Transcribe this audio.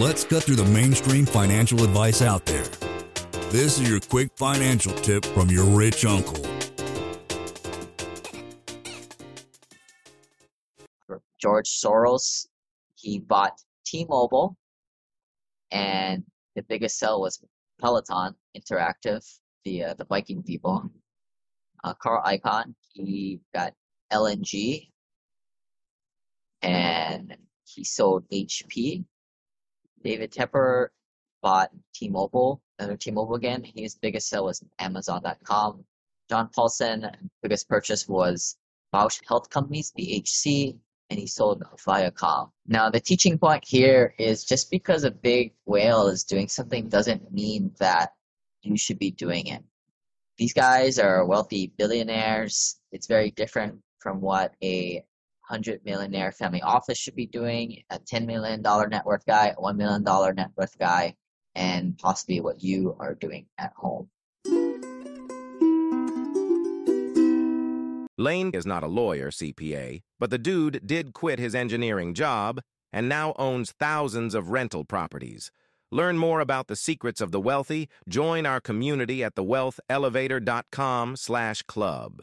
Let's cut through the mainstream financial advice out there. This is your quick financial tip from your rich uncle. George Soros, he bought T-Mobile, and the biggest sell was Peloton Interactive, the uh, the biking people. Uh, Carl Icahn, he got LNG, and he sold HP. David Tepper bought T-Mobile, another T-Mobile again. His biggest sale was Amazon.com. John Paulson, biggest purchase was Bausch Health Companies, BHC, and he sold Viacom. Now, the teaching point here is just because a big whale is doing something doesn't mean that you should be doing it. These guys are wealthy billionaires. It's very different from what a hundred millionaire family office should be doing, a ten million dollar net worth guy, a one million dollar net worth guy, and possibly what you are doing at home. Lane is not a lawyer, CPA, but the dude did quit his engineering job and now owns thousands of rental properties. Learn more about the secrets of the wealthy. Join our community at thewealthelevator.com slash club.